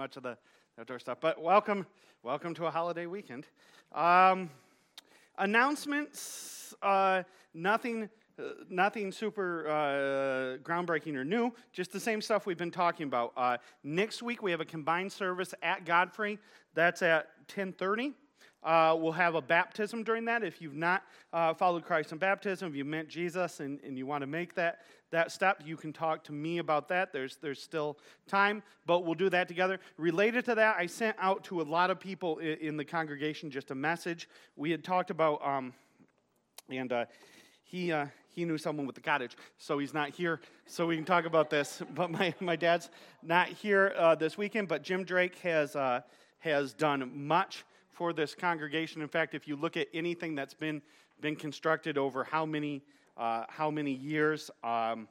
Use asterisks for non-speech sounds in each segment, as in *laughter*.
much of the outdoor stuff. But welcome, welcome to a holiday weekend. Um, announcements, uh, nothing, uh, nothing super uh, groundbreaking or new. Just the same stuff we've been talking about. Uh, next week we have a combined service at Godfrey. That's at 10:30. Uh, we'll have a baptism during that. If you've not uh, followed Christ in baptism, if you met Jesus and, and you want to make that, that step, you can talk to me about that. There's, there's still time, but we'll do that together. Related to that, I sent out to a lot of people in, in the congregation just a message. We had talked about, um, and uh, he, uh, he knew someone with the cottage, so he's not here, so we can talk about this. *laughs* But my, my dad's not here uh, this weekend, but Jim Drake has, uh, has done much for this congregation. In fact, if you look at anything that's been, been constructed over how many, uh, how many years, um,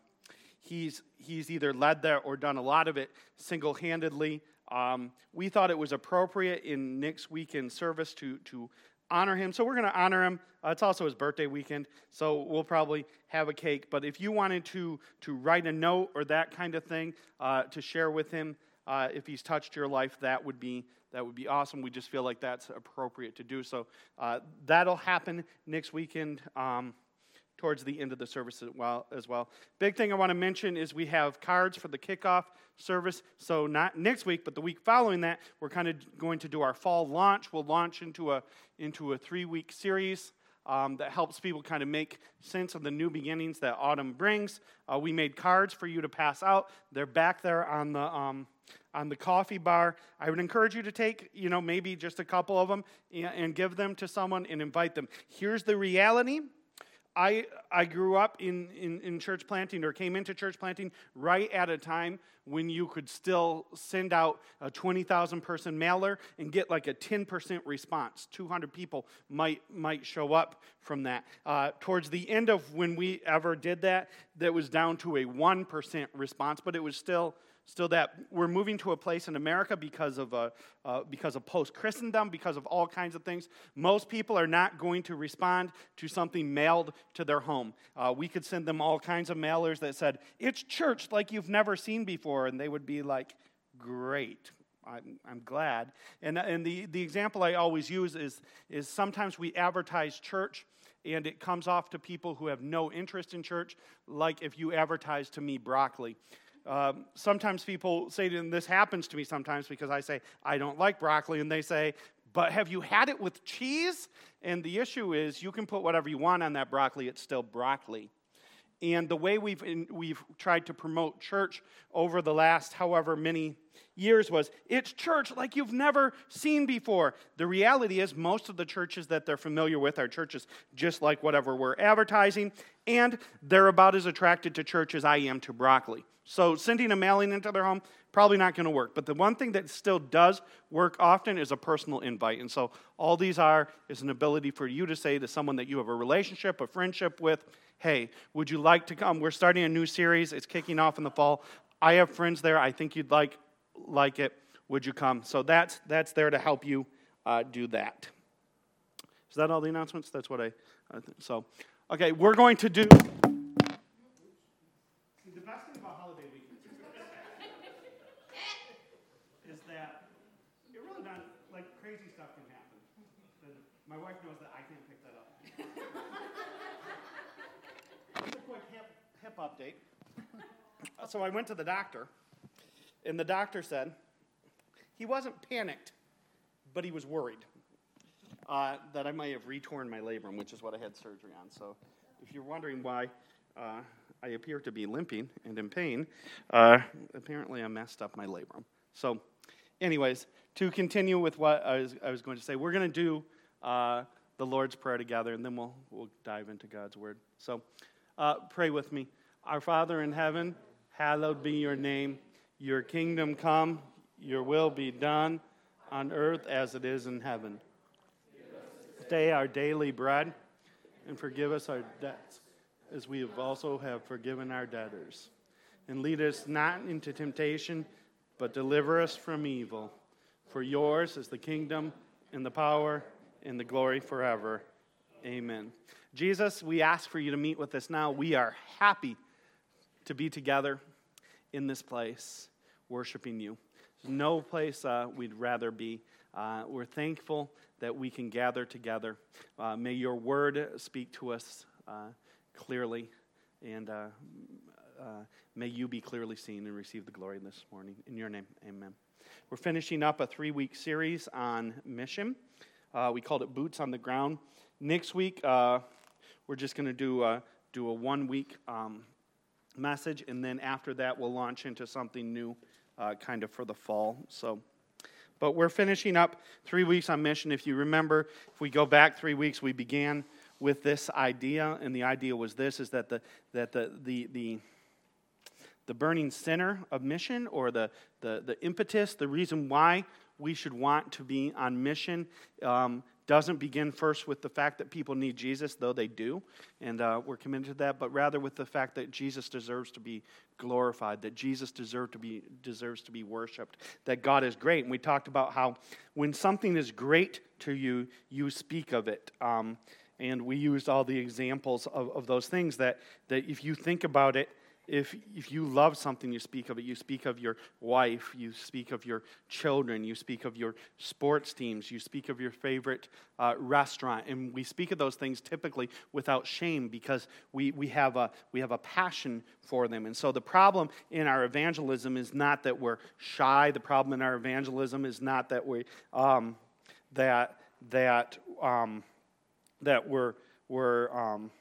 he's, he's either led that or done a lot of it single handedly. Um, we thought it was appropriate in Nick's weekend service to, to honor him. So we're going to honor him. Uh, it's also his birthday weekend, so we'll probably have a cake. But if you wanted to, to write a note or that kind of thing uh, to share with him, uh, if he's touched your life, that would be that would be awesome. We just feel like that's appropriate to do. So uh, that'll happen next weekend. Um, towards the end of the service as well, as well. Big thing I want to mention is we have cards for the kickoff service. So not next week, but the week following that, we're kind of going to do our fall launch. We'll launch into a into a three week series. Um, that helps people kind of make sense of the new beginnings that autumn brings. Uh, we made cards for you to pass out. They're back there on the um, on the coffee bar. I would encourage you to take, you know, maybe just a couple of them and give them to someone and invite them. Here's the reality. I, I grew up in, in, in, church planting or came into church planting right at a time when you could still send out a 20,000 person mailer and get like a 10% response. 200 people might, might show up from that. Uh, towards the end of when we ever did that, that was down to a 1% response, but it was still Still, that we're moving to a place in America because of, uh, uh, because of post Christendom, because of all kinds of things. Most people are not going to respond to something mailed to their home. Uh, we could send them all kinds of mailers that said, It's church like you've never seen before. And they would be like, Great. I'm, I'm glad. And, and the, the example I always use is, is sometimes we advertise church and it comes off to people who have no interest in church, like if you advertise to me broccoli. Um, sometimes people say, this happens to me sometimes because I say, I don't like broccoli, and they say, but have you had it with cheese? And the issue is, you can put whatever you want on that broccoli, it's still broccoli. And the way we've, we've tried to promote church over the last however many years was it's church like you've never seen before. The reality is, most of the churches that they're familiar with are churches just like whatever we're advertising, and they're about as attracted to church as I am to broccoli. So sending a mailing into their home, probably not going to work. But the one thing that still does work often is a personal invite. And so all these are is an ability for you to say to someone that you have a relationship, a friendship with, hey, would you like to come? We're starting a new series. It's kicking off in the fall. I have friends there. I think you'd like like it. Would you come? So that's that's there to help you uh, do that. Is that all the announcements? That's what I, I. So, okay, we're going to do. The best thing about holiday weekends is that it really not like crazy stuff can happen. My wife knows that I can't pick that up. Just a quick hip, hip update. So I went to the doctor, and the doctor said he wasn't panicked, but he was worried uh, that I might have retorn my labrum, which is what I had surgery on. So if you're wondering why uh, I appear to be limping and in pain, uh, apparently I messed up my labrum. So, anyways, to continue with what I was, I was going to say, we're going to do uh, the Lord's Prayer together, and then we'll, we'll dive into God's Word. So uh, pray with me. Our Father in heaven, hallowed be your name. Your kingdom come, your will be done on earth as it is in heaven. Stay our daily bread and forgive us our debts as we have also have forgiven our debtors. And lead us not into temptation, but deliver us from evil. For yours is the kingdom and the power and the glory forever. Amen. Jesus, we ask for you to meet with us now. We are happy to be together in this place, worshiping you. There's no place uh, we'd rather be. Uh, we're thankful that we can gather together. Uh, may your word speak to us uh, clearly, and uh, uh, may you be clearly seen and receive the glory this morning. In your name, amen. We're finishing up a three week series on mission. we called it Boots on the Ground. Next week, we're just going to do, do a one week um, message, and then after that, we'll launch into something new uh, kind of for the fall. So, but we're finishing up three weeks on mission. If you remember, if we go back three weeks, we began with this idea, and the idea was this: is that the that the the the the burning center of mission, or the the the impetus, the reason why we should want to be on mission um, doesn't begin first with the fact that people need Jesus, though they do, and uh, we're committed to that, but rather with the fact that Jesus deserves to be glorified, that Jesus deserve to be, deserves to be worshiped, that God is great. And we talked about how when something is great to you, you speak of it. Um, and we used all the examples of, of those things that, that if you think about it, if, if you love something, you speak of it. You speak of your wife, you speak of your children, you speak of your sports teams, you speak of your favorite uh, restaurant. And we speak of those things typically without shame because we, we, have a, we have a passion for them. And so the problem in our evangelism is not that we're shy, the problem in our evangelism is not that, we, um, that, that, um, that we're, we're um,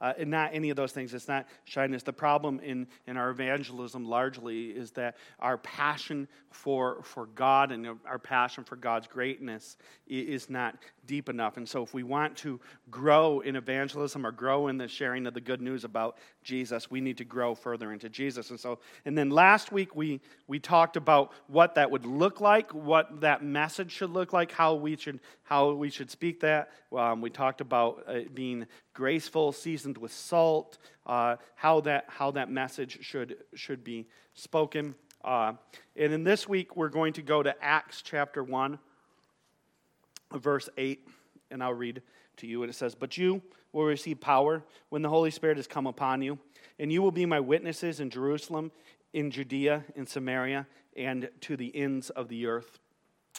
uh, and not any of those things. It's not shyness. The problem in, in our evangelism largely is that our passion for, for God and our passion for God's greatness is not deep enough. And so, if we want to grow in evangelism or grow in the sharing of the good news about Jesus, we need to grow further into Jesus. And so, and then last week we, we talked about what that would look like, what that message should look like, how we should, how we should speak that. Um, we talked about uh, being graceful, seasoned with salt, uh, how, that, how that message should, should be spoken. Uh, and in this week, we're going to go to Acts chapter 1 verse 8, and I'll read to you. And it says, But you will receive power when the Holy Spirit has come upon you, and you will be my witnesses in Jerusalem, in Judea, in Samaria, and to the ends of the earth.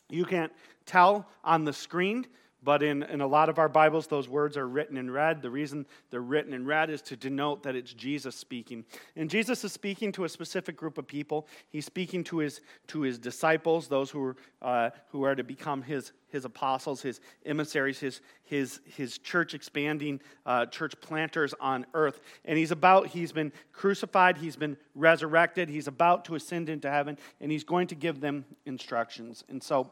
You can't tell on the screen but in, in a lot of our Bibles, those words are written in red. The reason they're written in red is to denote that it's Jesus speaking. And Jesus is speaking to a specific group of people. He's speaking to his, to his disciples, those who are, uh, who are to become his, his apostles, his emissaries, his, his, his church expanding, uh, church planters on earth. And he's about, he's been crucified, he's been resurrected, he's about to ascend into heaven, and he's going to give them instructions. And so,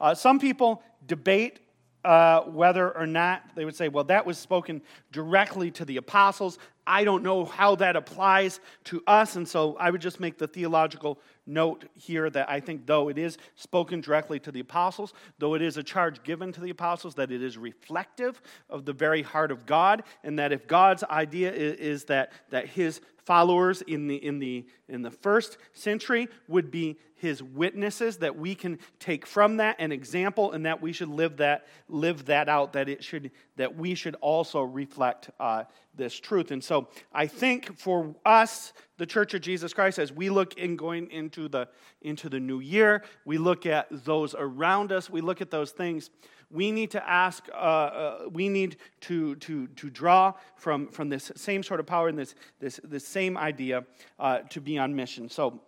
uh, some people debate uh, whether or not they would say, well, that was spoken directly to the apostles. I don't know how that applies to us. And so I would just make the theological note here that I think, though it is spoken directly to the apostles, though it is a charge given to the apostles, that it is reflective of the very heart of God, and that if God's idea is, that, that his followers in the, in, the, in the first century would be his witnesses, that we can take from that an example and that we should live that, live that out, that, it should, that we should also reflect uh, this truth. And so I think for us, the Church of Jesus Christ, as we look in going into the, into the new year, we look at those around us, we look at those things. We need to ask, uh, uh, we need to, to, to draw from, from this same sort of power and this, this, this same idea uh, to be on mission. So,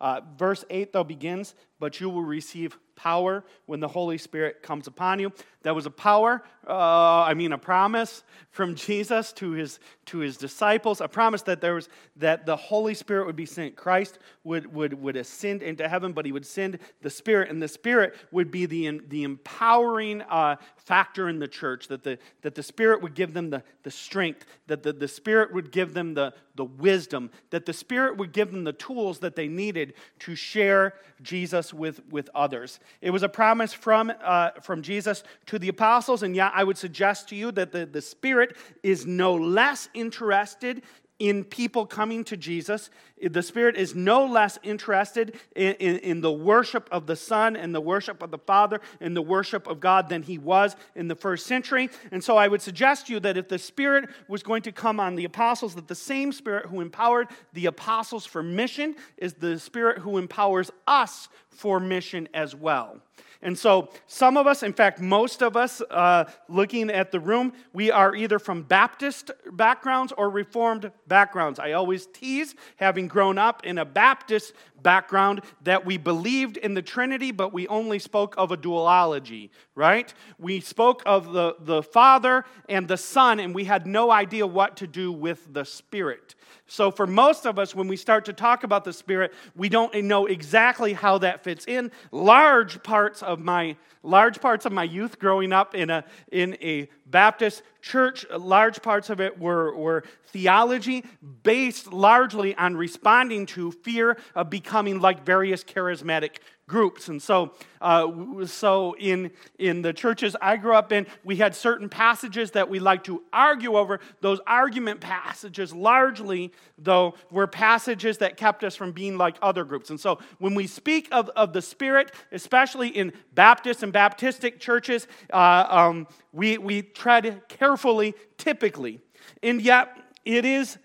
uh, verse 8, though, begins, but you will receive power when the Holy Spirit comes upon you. That was a power, uh, I mean, a promise from *laughs* Jesus to his, to his disciples, a promise that there was that the Holy Spirit would be sent. Christ would, would, would ascend into heaven, but he would send the Spirit, and the Spirit would be the, the empowering uh, factor in the church, that the, that the Spirit would give them the, the strength, that the, the Spirit would give them the, the wisdom, that the Spirit would give them the tools that they needed to share Jesus with, with others. It was a promise from, uh, from Jesus to the apostles, and yeah, I would suggest to you that the, the Spirit is no less interested in people coming to Jesus. The Spirit is no less interested in, in, in, the worship of the Son and the worship of the Father and the worship of God than he was in the first century. And so I would suggest to you that if the Spirit was going to come on the apostles, that the same Spirit who empowered the apostles for mission is the Spirit who empowers us for mission as well. And so, some of us, in fact, most of us uh, looking at the room, we are either from Baptist backgrounds or Reformed backgrounds. I always tease, having grown up in a Baptist background, that we believed in the Trinity, but we only spoke of a dualology, right? We spoke of the, the Father and the Son, and we had no idea what to do with the Spirit. So, for most of us, when we start to talk about the Spirit, we don't know exactly how that fits in. Large parts of my large parts of my youth growing up in a, in a Baptist church, large parts of it were, were theology based largely on responding to fear of becoming like various charismatic groups. And so, uh, so in, in the churches I grew up in, we had certain passages that we like to argue over. Those argument passages, largely, though, were passages that kept us from being like other groups. And so, when we speak of, of the Spirit, especially in Baptist and Baptistic churches, uh, um, we, we tread carefully, typically. And yet, it is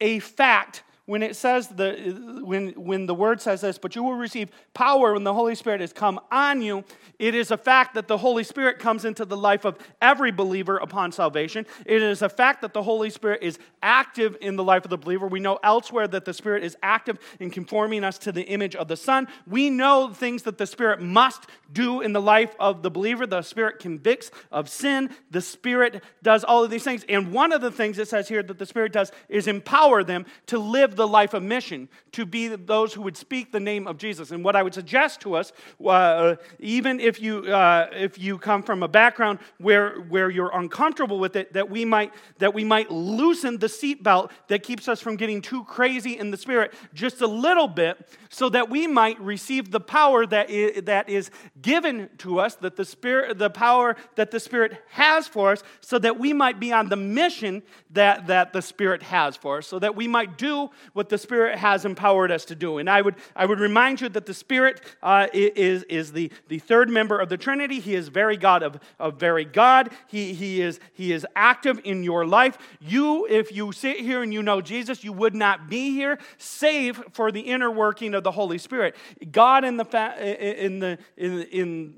a fact when it says the when when the word says this but you will receive power when the holy spirit has come on you it is a fact that the holy spirit comes into the life of every believer upon salvation. It is a fact that the holy spirit is active in the life of the believer. We know elsewhere that the spirit is active in conforming us to the image of the son. We know things that the spirit must do in the life of the believer. The spirit convicts of sin. The spirit does all of these things. And one of the things it says here that the spirit does is empower them to live the life of mission, to be those who would speak the name of Jesus. And what I would suggest to us, uh, even if you, uh, if you come from a background where, where you're uncomfortable with it, that we might, that we might loosen the seatbelt that keeps us from getting too crazy in the spirit just a little bit, so that we might receive the power that is, that is given to us, that the spirit, the power that the Spirit has for us, so that we might be on the mission that, that the Spirit has for us, so that we might do what the Spirit has empowered us to do. And I would, I would remind you that the Spirit uh, is, is the, the third member of the Trinity. He is very God of, of very God. He, he, is, he is active in your life. You, if you sit here and you know Jesus, you would not be here, save for the inner working of the Holy Spirit. God in the, fa- in the, in, in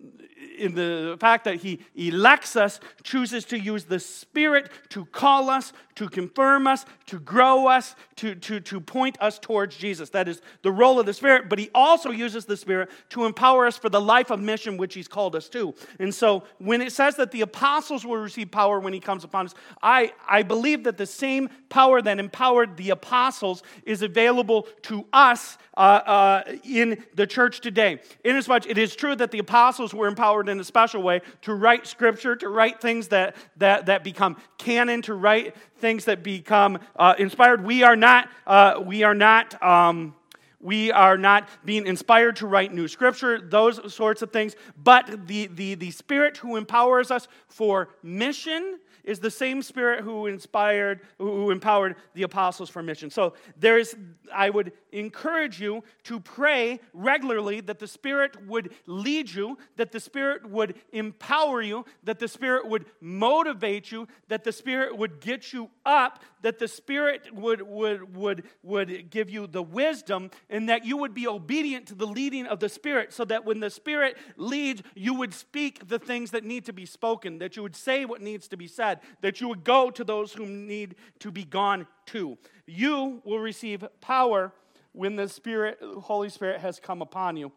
in the fact that he elects us, chooses to use the Spirit to call us, to confirm us, to grow us, to, to, to point us towards Jesus. That is the role of the Spirit, but he also uses the Spirit to empower us for the life of mission which he's called us to. And so when it says that the apostles will receive power when he comes upon us, I, I believe that the same power that empowered the apostles is available to us uh, uh, in the church today. Inasmuch it is true that the apostles were empowered in a special way to write scripture, to write things that, that, that become canon, to write things that become uh, inspired. We are not, uh, we are not, um, we are not being inspired to write new scripture, those sorts of things. But the, the, the Spirit who empowers us for mission is the same spirit who inspired, who empowered the apostles for mission. So there's, I would encourage you to pray regularly that the Spirit would lead you, that the Spirit would empower you, that the Spirit would motivate you, that the Spirit would get you up, that the Spirit would, would, would, would give you the wisdom, and that you would be obedient to the leading of the Spirit, so that when the Spirit leads, you would speak the things that need to be spoken, that you would say what needs to be said, that you would go to those who need to be gone to. You will receive power when the Spirit, Holy Spirit has come upon you.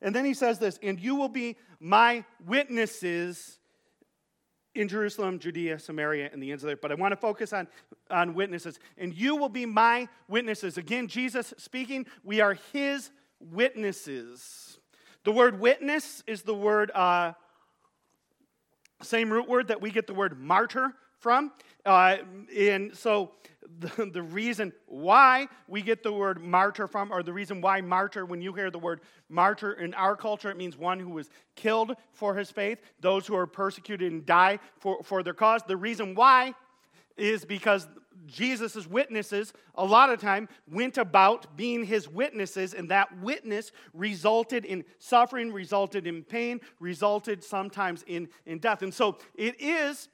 And then he says this, and you will be my witnesses in Jerusalem, Judea, Samaria, and the ends of the earth. But I want to focus on, on witnesses. And you will be my witnesses. Again, Jesus speaking, we are his witnesses. The word witness is the word, uh, same root word that we get the word martyr from. Uh, and so the, *laughs* the reason why we get the word martyr from, or the reason why martyr, when you hear the word martyr in our culture, it means one who was killed for his faith, those who are persecuted and die for, for their cause. The reason why is because Jesus' witnesses, a lot of time, went about being his witnesses, and that witness resulted in suffering, resulted in pain, resulted sometimes in, in death. And so it is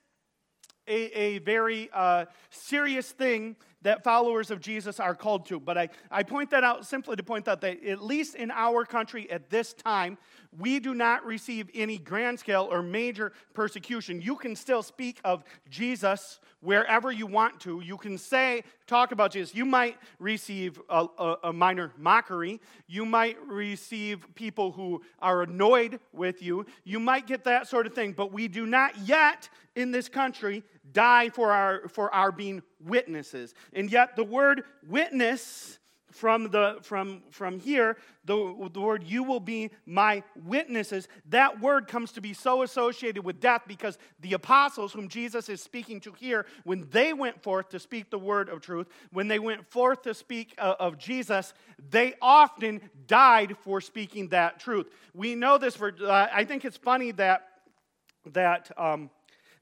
a, a very uh, serious thing that followers of Jesus are called to. But I, I point that out simply to point out that, at least in our country at this time, we do not receive any grand scale or major persecution. You can still speak of Jesus wherever you want to. You can say, talk about Jesus. You might receive a, a, a minor mockery. You might receive people who are annoyed with you. You might get that sort of thing. But we do not yet in this country die for our, for our being witnesses. And yet, the word witness from, the, from, from here, the, the word you will be my witnesses, that word comes to be so associated with death because the apostles, whom Jesus is speaking to here, when they went forth to speak the word of truth, when they went forth to speak uh, of Jesus, they often died for speaking that truth. We know this for, uh, I think it's funny that, that, um,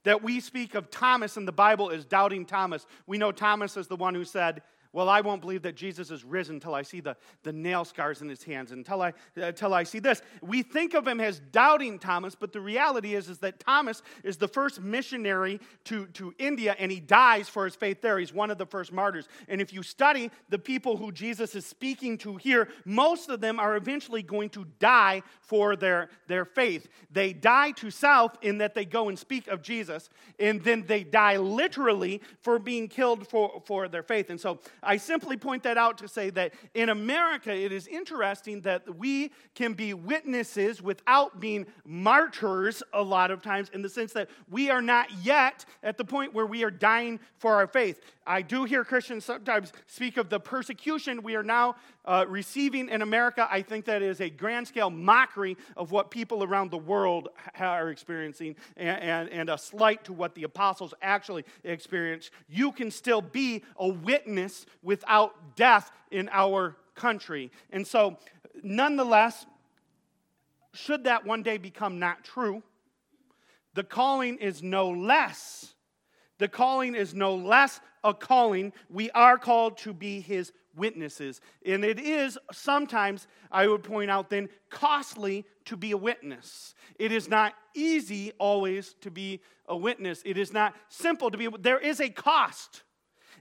that we speak of Thomas in the Bible as doubting Thomas. We know Thomas is the one who said, well, I won't believe that Jesus is risen until I see the, the nail scars in his hands, until I, uh, until I see this. We think of him as doubting Thomas, but the reality is, is that Thomas is the first missionary to, to India, and he dies for his faith there. He's one of the first martyrs. And if you study the people who Jesus is speaking to here, most of them are eventually going to die for their, their faith. They die to self in that they go and speak of Jesus, and then they die literally for being killed for, for their faith. And so I simply point that out to say that in America, it is interesting that we can be witnesses without being martyrs a lot of times, in the sense that we are not yet at the point where we are dying for our faith. I do hear Christians sometimes speak of the persecution we are now uh, receiving in America. I think that is a grand scale mockery of what people around the world are experiencing and, and, and a slight to what the apostles actually experienced. You can still be a witness without death in our country. And so, nonetheless, should that one day become not true, the calling is no less. The calling is no less a calling. We are called to be his witnesses. And it is sometimes, I would point out then, costly to be a witness. It is not easy always to be a witness. It is not simple to be. There is a cost.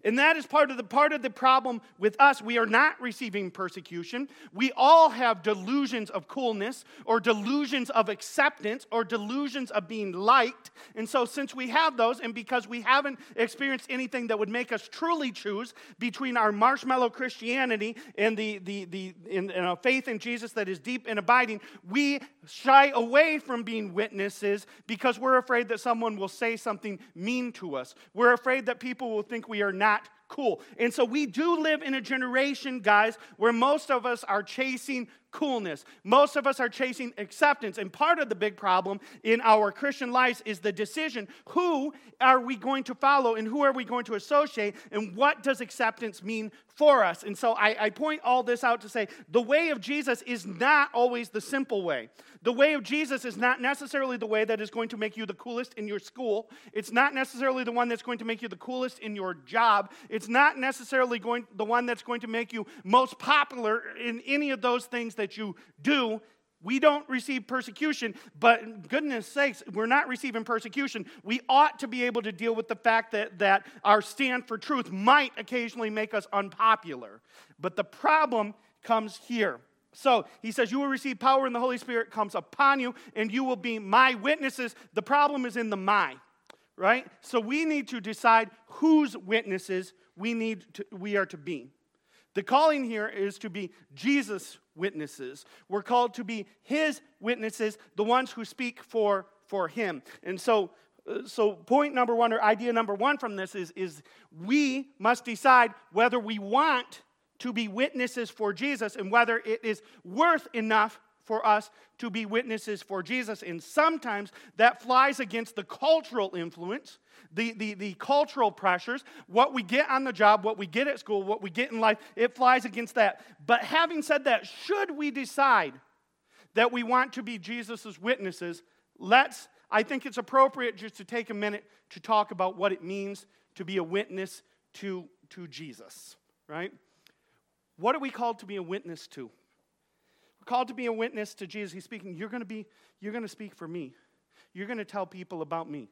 And that is part of the part of the problem with us. We are not receiving persecution. We all have delusions of coolness or delusions of acceptance or delusions of being liked. And so since we have those and because we haven't experienced anything that would make us truly choose between our marshmallow Christianity and the the the in, in a faith in Jesus that is deep and abiding, we shy away from being witnesses because we're afraid that someone will say something mean to us. We're afraid that people will think we are not cool. And so we do live in a generation, guys, where most of us are chasing coolness. Most of us are chasing acceptance. And part of the big problem in our Christian lives is the decision who are we going to follow and who are we going to associate and what does acceptance mean for us? And so I, I point all this out to say the way of Jesus is not always the simple way. The way of Jesus is not necessarily the way that is going to make you the coolest in your school. It's not necessarily the one that's going to make you the coolest in your job. It's not necessarily going the one that's going to make you most popular in any of those things that you do. We don't receive persecution, but goodness sakes, we're not receiving persecution. We ought to be able to deal with the fact that, that our stand for truth might occasionally make us unpopular. But the problem comes here. So he says, You will receive power, and the Holy Spirit comes upon you, and you will be my witnesses. The problem is in the my, right? So we need to decide whose witnesses we need to, we are to be. The calling here is to be Jesus' witnesses. We're called to be his witnesses, the ones who speak for, for him. And so, uh, so point number one, or idea number one from this is, is we must decide whether we want to be witnesses for Jesus and whether it is worth enough for us to be witnesses for Jesus. And sometimes that flies against the cultural influence, the, the, the cultural pressures, what we get on the job, what we get at school, what we get in life. It flies against that. But having said that, should we decide that we want to be Jesus' witnesses, let's, I think it's appropriate just to take a minute to talk about what it means to be a witness to, to Jesus, right? What are we called to be a witness to? Called to be a witness to Jesus. He's speaking, you're going to be, you're going to speak for me. You're going to tell people about me.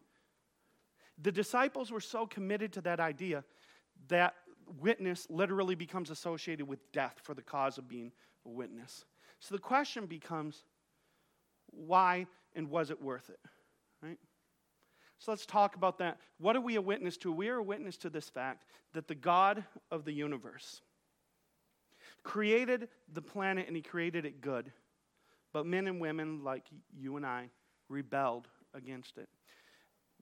The disciples were so committed to that idea that witness literally becomes associated with death for the cause of being a witness. So the question becomes why and was it worth it? Right? So let's talk about that. What are we a witness to? We are a witness to this fact that the God of the universe created the planet and he created it good. But men and women like you and I rebelled against it.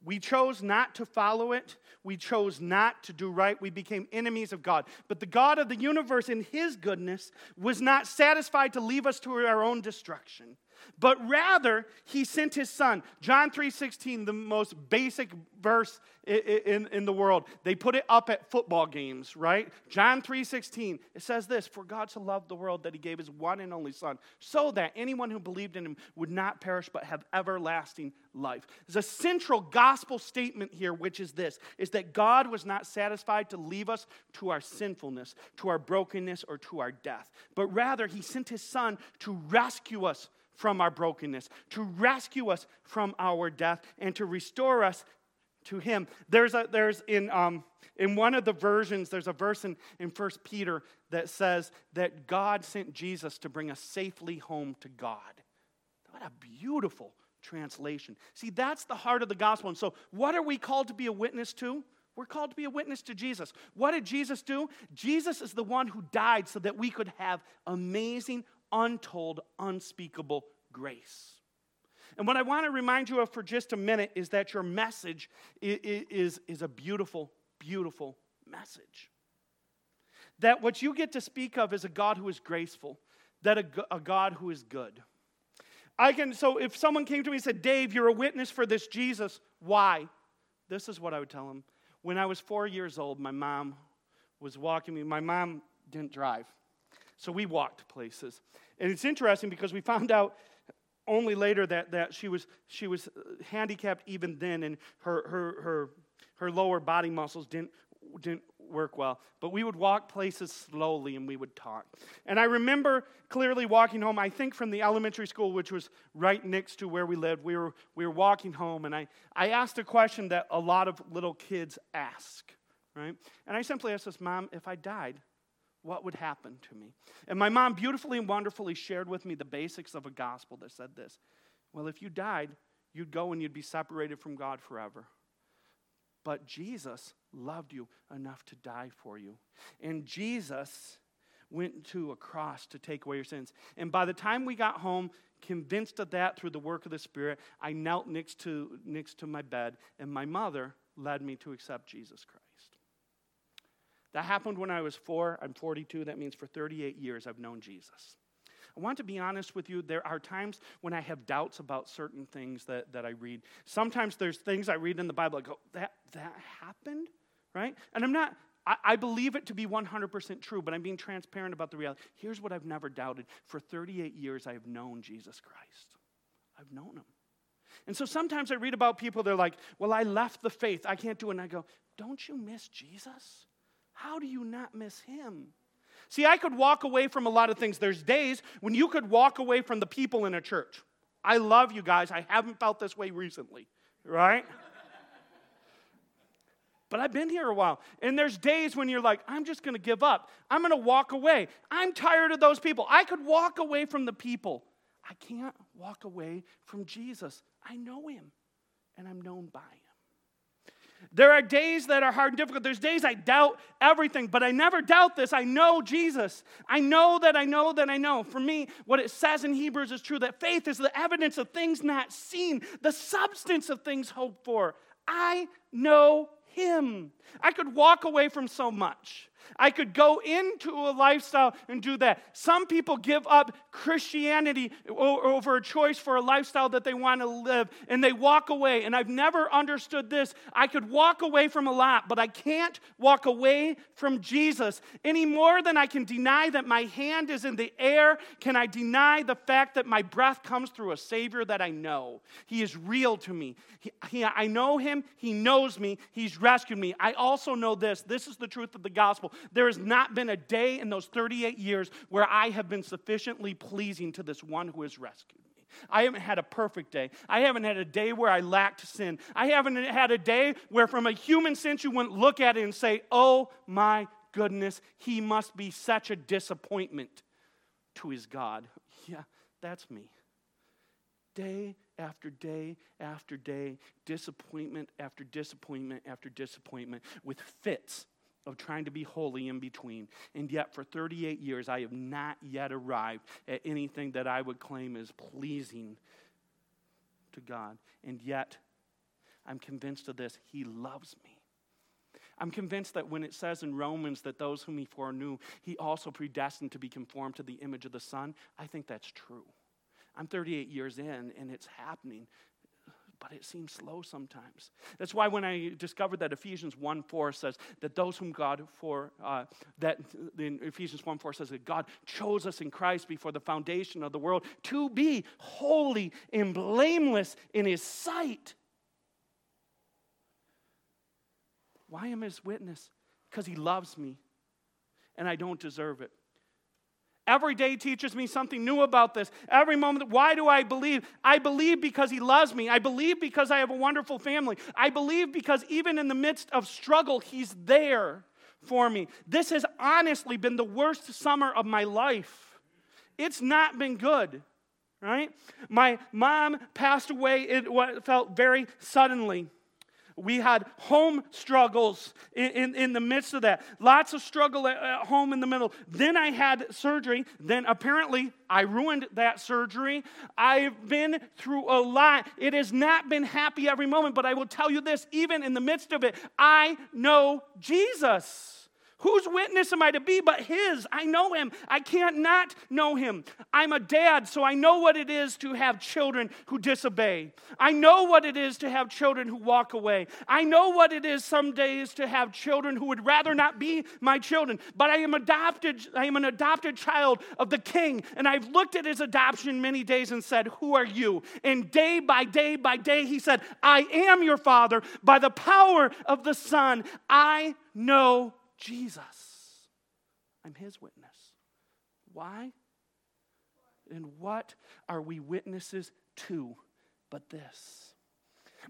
We chose not to follow it. We chose not to do right. We became enemies of God. But the God of the universe, in his goodness, was not satisfied to leave us to our own destruction but rather he sent his son. John 3.16 the most basic verse in, in the world. They put it up at football games right? John 3.16 it says this for god so loved the world that he gave his one and only son so that anyone who believed in him would not perish but have everlasting life. There's a central gospel statement here which is this is that god was not satisfied to leave us to our sinfulness to our brokenness or to our death but rather he sent his son to rescue us from our brokenness, to rescue us from our death, and to restore us to Him. There's, a, there's in, um, in one of the versions, there's a verse in, in 1 Peter that says that God sent Jesus to bring us safely home to God. What a beautiful translation. See, that's the heart of the gospel. And so, what are we called to be a witness to? We're called to be a witness to Jesus. What did Jesus do? Jesus is the one who died so that we could have amazing, untold, unspeakable grace. And what I want to remind you of for just a minute is that your message is, is, a beautiful, beautiful message. That what you get to speak of is a God who is graceful, that a, a God who is good. I can, so if someone came to me and said, Dave, you're a witness for this Jesus, why? This is what I would tell them. When I was four years old, my mom was walking me. My mom didn't drive. So we walked places. And it's interesting because we found out only later that, that she, was, she was handicapped even then, and her, her, her, her lower body muscles didn't, didn't work well. But we would walk places slowly and we would talk. And I remember clearly walking home, I think from the elementary school, which was right next to where we lived. We were, we were walking home, and I, I asked a question that a lot of little kids ask, right? And I simply asked this, Mom, if I died, what would happen to me? And my mom beautifully and wonderfully shared with me the basics of a gospel that said this Well, if you died, you'd go and you'd be separated from God forever. But Jesus loved you enough to die for you. And Jesus went to a cross to take away your sins. And by the time we got home, convinced of that through the work of the Spirit, I knelt next to, next to my bed, and my mother led me to accept Jesus Christ. That happened when I was four. I'm 42. That means for 38 years I've known Jesus. I want to be honest with you. There are times when I have doubts about certain things that, that I read. Sometimes there's things I read in the Bible, I go, that, that happened? Right? And I'm not, I, I believe it to be 100% true, but I'm being transparent about the reality. Here's what I've never doubted. For 38 years, I have known Jesus Christ. I've known him. And so sometimes I read about people, they're like, well, I left the faith. I can't do it. And I go, don't you miss Jesus? How do you not miss him? See, I could walk away from a lot of things. There's days when you could walk away from the people in a church. I love you guys. I haven't felt this way recently, right? but I've been here a while. And there's days when you're like, I'm just going to give up. I'm going to walk away. I'm tired of those people. I could walk away from the people. I can't walk away from Jesus. I know him, and I'm known by him. There are days that are hard and difficult. There's days I doubt everything, but I never doubt this. I know Jesus. I know that I know that I know. For me, what it says in Hebrews is true that faith is the evidence of things not seen, the substance of things hoped for. I know Him. I could walk away from so much. I could go into a lifestyle and do that. Some people give up Christianity over a choice for a lifestyle that they want to live and they walk away. And I've never understood this. I could walk away from a lot, but I can't walk away from Jesus any more than I can deny that my hand is in the air. Can I deny the fact that my breath comes through a Savior that I know? He is real to me. He, he, I know Him, He knows me, He's rescued me. I also know this this is the truth of the gospel. There has not been a day in those 38 years where I have been sufficiently pleasing to this one who has rescued me. I haven't had a perfect day. I haven't had a day where I lacked sin. I haven't had a day where, from a human sense, you wouldn't look at it and say, Oh my goodness, he must be such a disappointment to his God. Yeah, that's me. Day after day after day, disappointment after disappointment after disappointment, with fits of trying to be holy in between. And yet, for 38 years, I have not yet arrived at anything that I would claim is pleasing to God. And yet, I'm convinced of this He loves me. I'm convinced that when it says in Romans that those whom he foreknew, he also predestined to be conformed to the image of the Son, I think that's true. I'm 38 years in and it's happening but it seems slow sometimes. That's why when I discovered that Ephesians 1 4 says that those whom God for, uh, that in Ephesians 1 4 says that God chose us in Christ before the foundation of the world to be holy and blameless in His sight. Why am His witness? Because He loves me and I don't deserve it. Every day teaches me something new about this. Every moment, why do I believe? I believe because He loves me. I believe because I have a wonderful family. I believe because even in the midst of struggle, He's there for me. This has honestly been the worst summer of my life. It's not been good, right? My mom passed away, it felt very suddenly. We had home struggles in, in, in, the midst of that. Lots of struggle at, at home in the middle. Then I had surgery. Then apparently I ruined that surgery. I've been through a lot. It has not been happy every moment, but I will tell you this even in the midst of it, I know Jesus. Whose witness am I to be but his? I know him. I can't not know him. I'm a dad, so I know what it is to have children who disobey. I know what it is to have children who walk away. I know what it is some days to have children who would rather not be my children. But I am adopted, I am an adopted child of the king, and I've looked at his adoption many days and said, Who are you? And day by day by day, he said, I am your father. By the power of the Son, I know Jesus. I'm his witness. Why? And what are we witnesses to but this?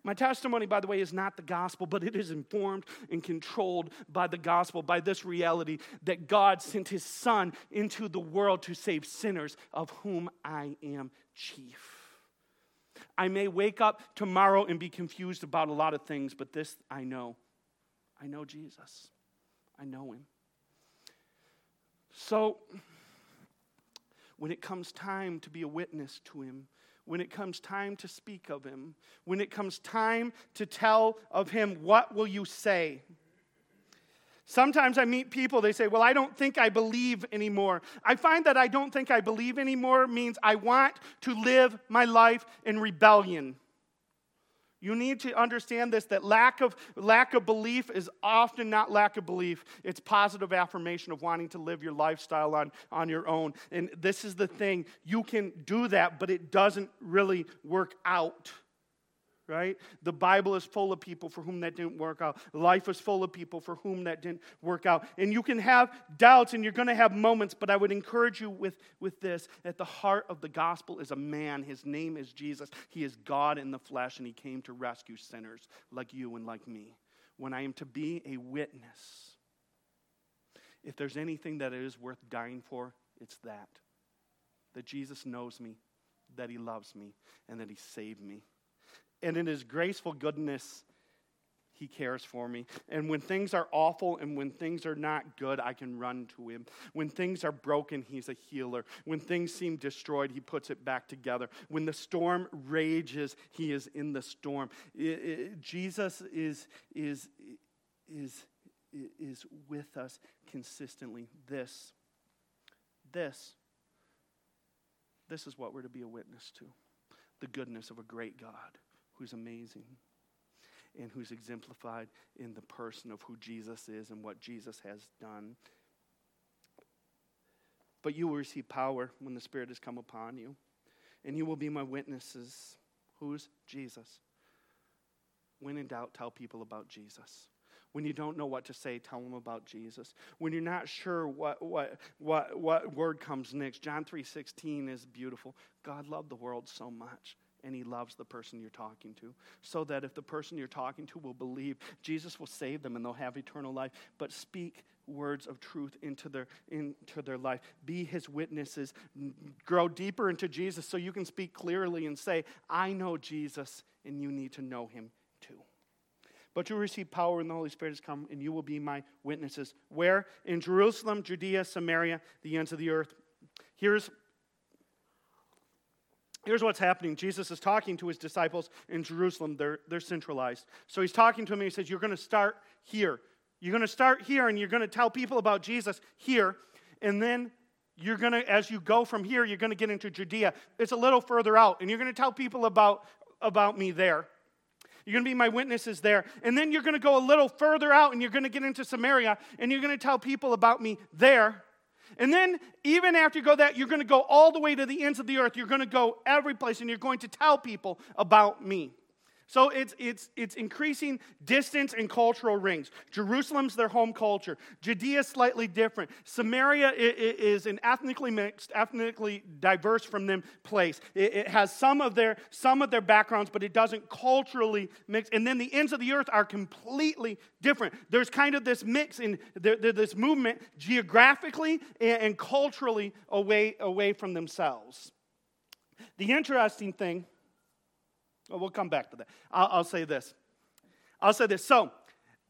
My testimony, by the way, is not the gospel, but it is informed and controlled by the gospel, by this reality that God sent his Son into the world to save sinners, of whom I am chief. I may wake up tomorrow and be confused about a lot of things, but this I know. I know Jesus. I know him. So, when it comes time to be a witness to him, when it comes time to speak of him, when it comes time to tell of him, what will you say? Sometimes I meet people, they say, Well, I don't think I believe anymore. I find that I don't think I believe anymore means I want to live my life in rebellion. You need to understand this that lack of, lack of belief is often not lack of belief. It's positive affirmation of wanting to live your lifestyle on, on your own. And this is the thing you can do that, but it doesn't really work out right? The Bible is full of people for whom that didn't work out. Life is full of people for whom that didn't work out. And you can have doubts and you're going to have moments, but I would encourage you with, with this at the heart of the gospel is a man. His name is Jesus. He is God in the flesh, and he came to rescue sinners like you and like me. When I am to be a witness, if there's anything that is worth dying for, it's that. That Jesus knows me, that he loves me, and that he saved me and in his graceful goodness, he cares for me. And when things are awful and when things are not good, I can run to him. When things are broken, he's a healer. When things seem destroyed, he puts it back together. When the storm rages, he is in the storm. It, it, Jesus is, is, is, is with us consistently. This, this, this is what we're to be a witness to the goodness of a great God who's amazing and who's exemplified in the person of who Jesus is and what Jesus has done. But you will receive power when the Spirit has come upon you, and you will be my witnesses. Who's Jesus? When in doubt, tell people about Jesus. When you don't know what to say, tell them about Jesus. When you're not sure what, what, what, what word comes next, John 3.16 is beautiful. God loved the world so much and he loves the person you're talking to. So that if the person you're talking to will believe, Jesus will save them and they'll have eternal life. But speak words of truth into their into their life. Be his witnesses. Grow deeper into Jesus so you can speak clearly and say, "I know Jesus and you need to know him too." But you will receive power when the Holy Spirit has come, and you will be my witnesses. Where? In Jerusalem, Judea, Samaria, the ends of the earth. Here's Here's what's happening. Jesus is talking to his disciples in Jerusalem. They're, they're centralized. So he's talking to them and he says, You're going to start here. You're going to start here and you're going to tell people about Jesus here. And then you're going to, as you go from here, you're going to get into Judea. It's a little further out. And you're going to tell people about, about me there. You're going to be my witnesses there. And then you're going to go a little further out and you're going to get into Samaria and you're going to tell people about me there. And then, even after you go that, you're going to go all the way to the ends of the earth. You're going to go every place and you're going to tell people about me. So it's, it's, it's increasing distance and cultural rings. Jerusalem's their home culture. Judea is slightly different. Samaria is an ethnically mixed, ethnically diverse from them place. It has some of their, some of their backgrounds, but it doesn't culturally mix. And then the ends of the earth are completely different. There's kind of this mix in this movement geographically and culturally away, away from themselves. The interesting thing well, we'll come back to that. I'll, I'll say this. I'll say this. So,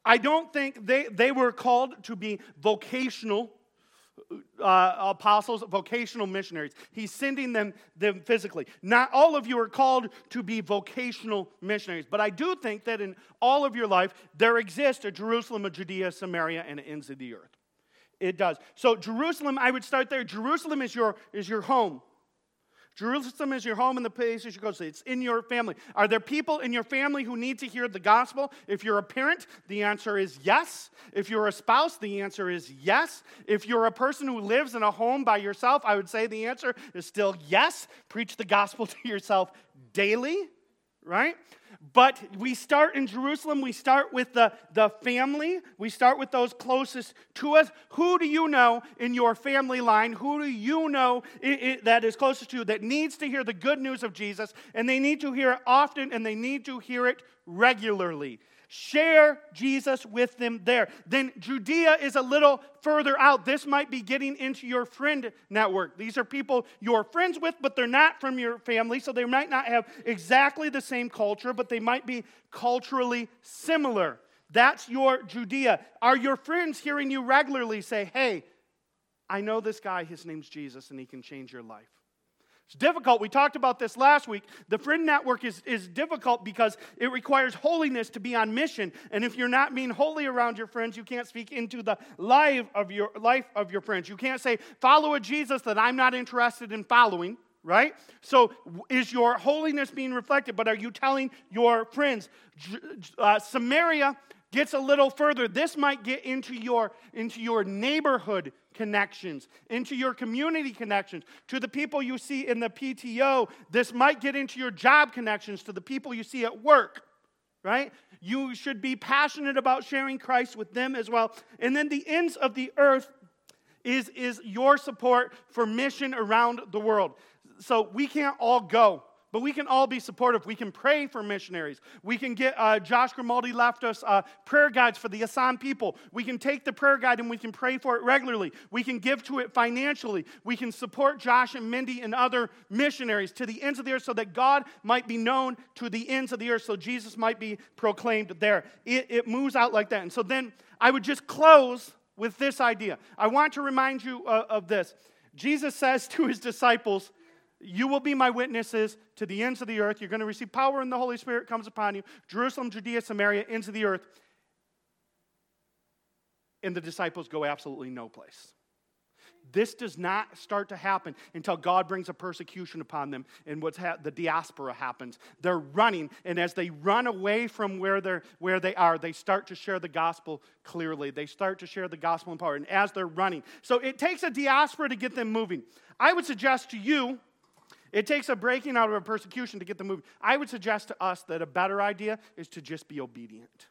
I don't think they, they were called to be vocational uh, apostles, vocational missionaries. He's sending them, them physically. Not all of you are called to be vocational missionaries, but I do think that in all of your life, there exists a Jerusalem, a Judea, Samaria, and ends of the earth. It does. So, Jerusalem, I would start there. Jerusalem is your, is your home. Jerusalem is your home and the places you go. So it's in your family. Are there people in your family who need to hear the gospel? If you're a parent, the answer is yes. If you're a spouse, the answer is yes. If you're a person who lives in a home by yourself, I would say the answer is still yes. Preach the gospel *laughs* to yourself daily, right? But we start in Jerusalem. We start with the, the family. We start with those closest to us. Who do you know in your family line? Who do you know it, it, that is closest to you that needs to hear the good news of Jesus? And they need to hear it often and they need to hear it regularly. Share Jesus with them there. Then Judea is a little further out. This might be getting into your friend network. These are people you're friends with, but they're not from your family, so they might not have exactly the same culture, but they might be culturally similar. That's your Judea. Are your friends hearing you regularly say, hey, I know this guy, his name's Jesus, and he can change your life? It's difficult. We talked about this last week. The friend network is, is difficult because it requires holiness to be on mission. And if you're not being holy around your friends, you can't speak into the life of your life of your friends. You can't say, follow a Jesus that I'm not interested in following, right? So is your holiness being reflected? But are you telling your friends? Uh, Samaria gets a little further. This might get into your, into your neighborhood connections, into your community connections, to the people you see in the PTO. This might get into your job connections, to the people you see at work, right? You should be passionate about sharing Christ with them as well. And then the ends of the earth is, is your support for mission around the world. So we can't all go. But we can all be supportive. We can pray for missionaries. We can get, uh, Josh Grimaldi left us uh, prayer guides for the Assam people. We can take the prayer guide and we can pray for it regularly. We can give to it financially. We can support Josh and Mindy and other missionaries to the ends of the earth so that God might be known to the ends of the earth, so Jesus might be proclaimed there. It, it moves out like that. And so then I would just close with this idea. I want to remind you uh, of this. Jesus says to his disciples, you will be my witnesses to the ends of the earth. You're going to receive power when the Holy Spirit comes upon you. Jerusalem, Judea, Samaria, ends of the earth. and the disciples go absolutely no place. This does not start to happen until God brings a persecution upon them and what's ha- the diaspora happens. They're running, and as they run away from where, they're, where they are, they start to share the gospel clearly. They start to share the gospel in power, and as they're running. So it takes a diaspora to get them moving. I would suggest to you, it takes a breaking out of a persecution to get them moving. I would suggest to us that a better idea is to just be obedient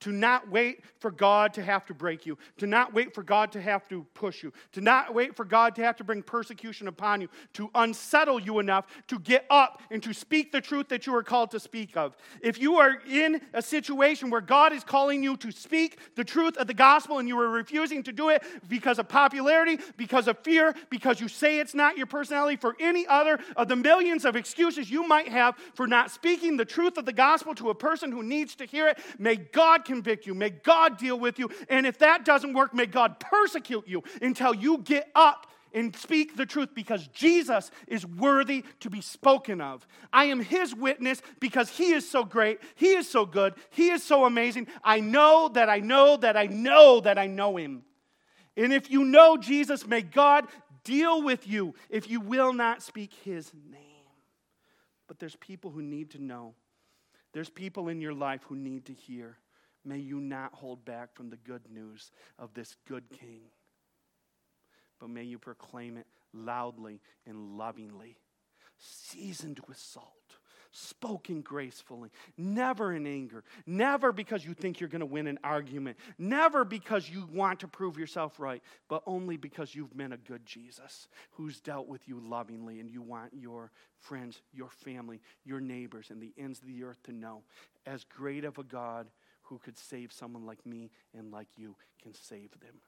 to not wait for God to have to break you, to not wait for God to have to push you, to not wait for God to have to bring persecution upon you, to unsettle you enough to get up and to speak the truth that you are called to speak of. If you are in a situation where God is calling you to speak the truth of the gospel and you are refusing to do it because of popularity, because of fear, because you say it's not your personality, for any other of the millions of excuses you might have for not speaking the truth of the gospel to a person who needs to hear it, may God convict you. May God deal with you. And if that doesn't work, may God persecute you until you get up and speak the truth because Jesus is worthy to be spoken of. I am his witness because he is so great, he is so good, he is so amazing. I know that I know that I know that I know him. And if you know Jesus, may God deal with you if you will not speak his name. But there's people who need to know. There's people in your life who need to hear. May you not hold back from the good news of this good king, but may you proclaim it loudly and lovingly, seasoned with salt, spoken gracefully, never in anger, never because you think you're going to win an argument, never because you want to prove yourself right, but only because you've been a good Jesus who's dealt with you lovingly and you want your friends, your family, your neighbors, and the ends of the earth to know as great of a God who could save someone like me and like you can save them.